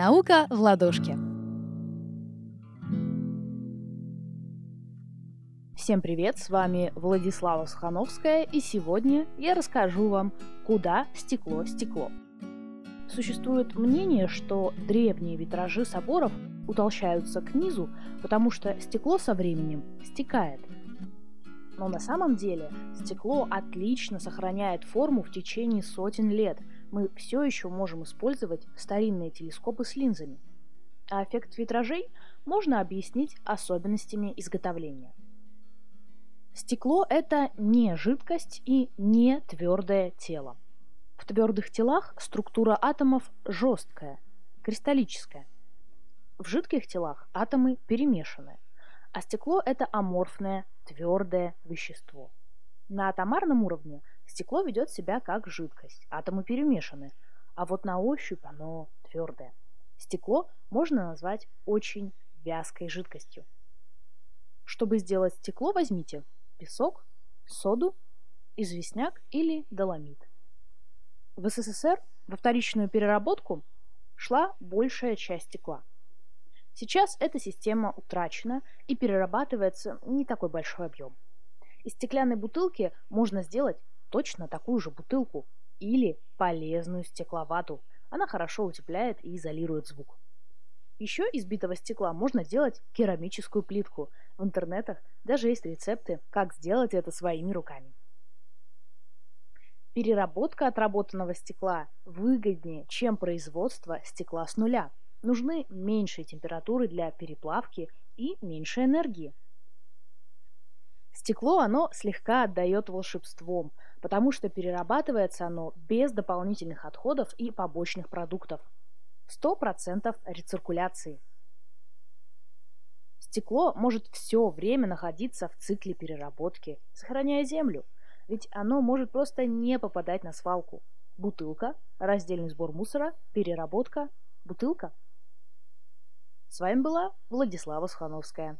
Наука в ладошке. Всем привет, с вами Владислава Сухановская, и сегодня я расскажу вам, куда стекло стекло. Существует мнение, что древние витражи соборов утолщаются к низу, потому что стекло со временем стекает. Но на самом деле стекло отлично сохраняет форму в течение сотен лет. Мы все еще можем использовать старинные телескопы с линзами. А эффект витражей можно объяснить особенностями изготовления. Стекло – это не жидкость и не твердое тело. В твердых телах структура атомов жесткая, кристаллическая. В жидких телах атомы перемешаны, а стекло – это аморфное, твердое вещество. На атомарном уровне стекло ведет себя как жидкость, атомы перемешаны, а вот на ощупь оно твердое. Стекло можно назвать очень вязкой жидкостью. Чтобы сделать стекло, возьмите песок, соду, известняк или доломит. В СССР во вторичную переработку шла большая часть стекла. Сейчас эта система утрачена и перерабатывается не такой большой объем. Из стеклянной бутылки можно сделать точно такую же бутылку или полезную стекловату. Она хорошо утепляет и изолирует звук. Еще из битого стекла можно делать керамическую плитку. В интернетах даже есть рецепты, как сделать это своими руками. Переработка отработанного стекла выгоднее, чем производство стекла с нуля. Нужны меньшие температуры для переплавки и меньше энергии. Стекло, оно слегка отдает волшебством, потому что перерабатывается оно без дополнительных отходов и побочных продуктов – 100% рециркуляции. Стекло может все время находиться в цикле переработки, сохраняя землю, ведь оно может просто не попадать на свалку. Бутылка, раздельный сбор мусора, переработка, бутылка. С вами была Владислава Схановская.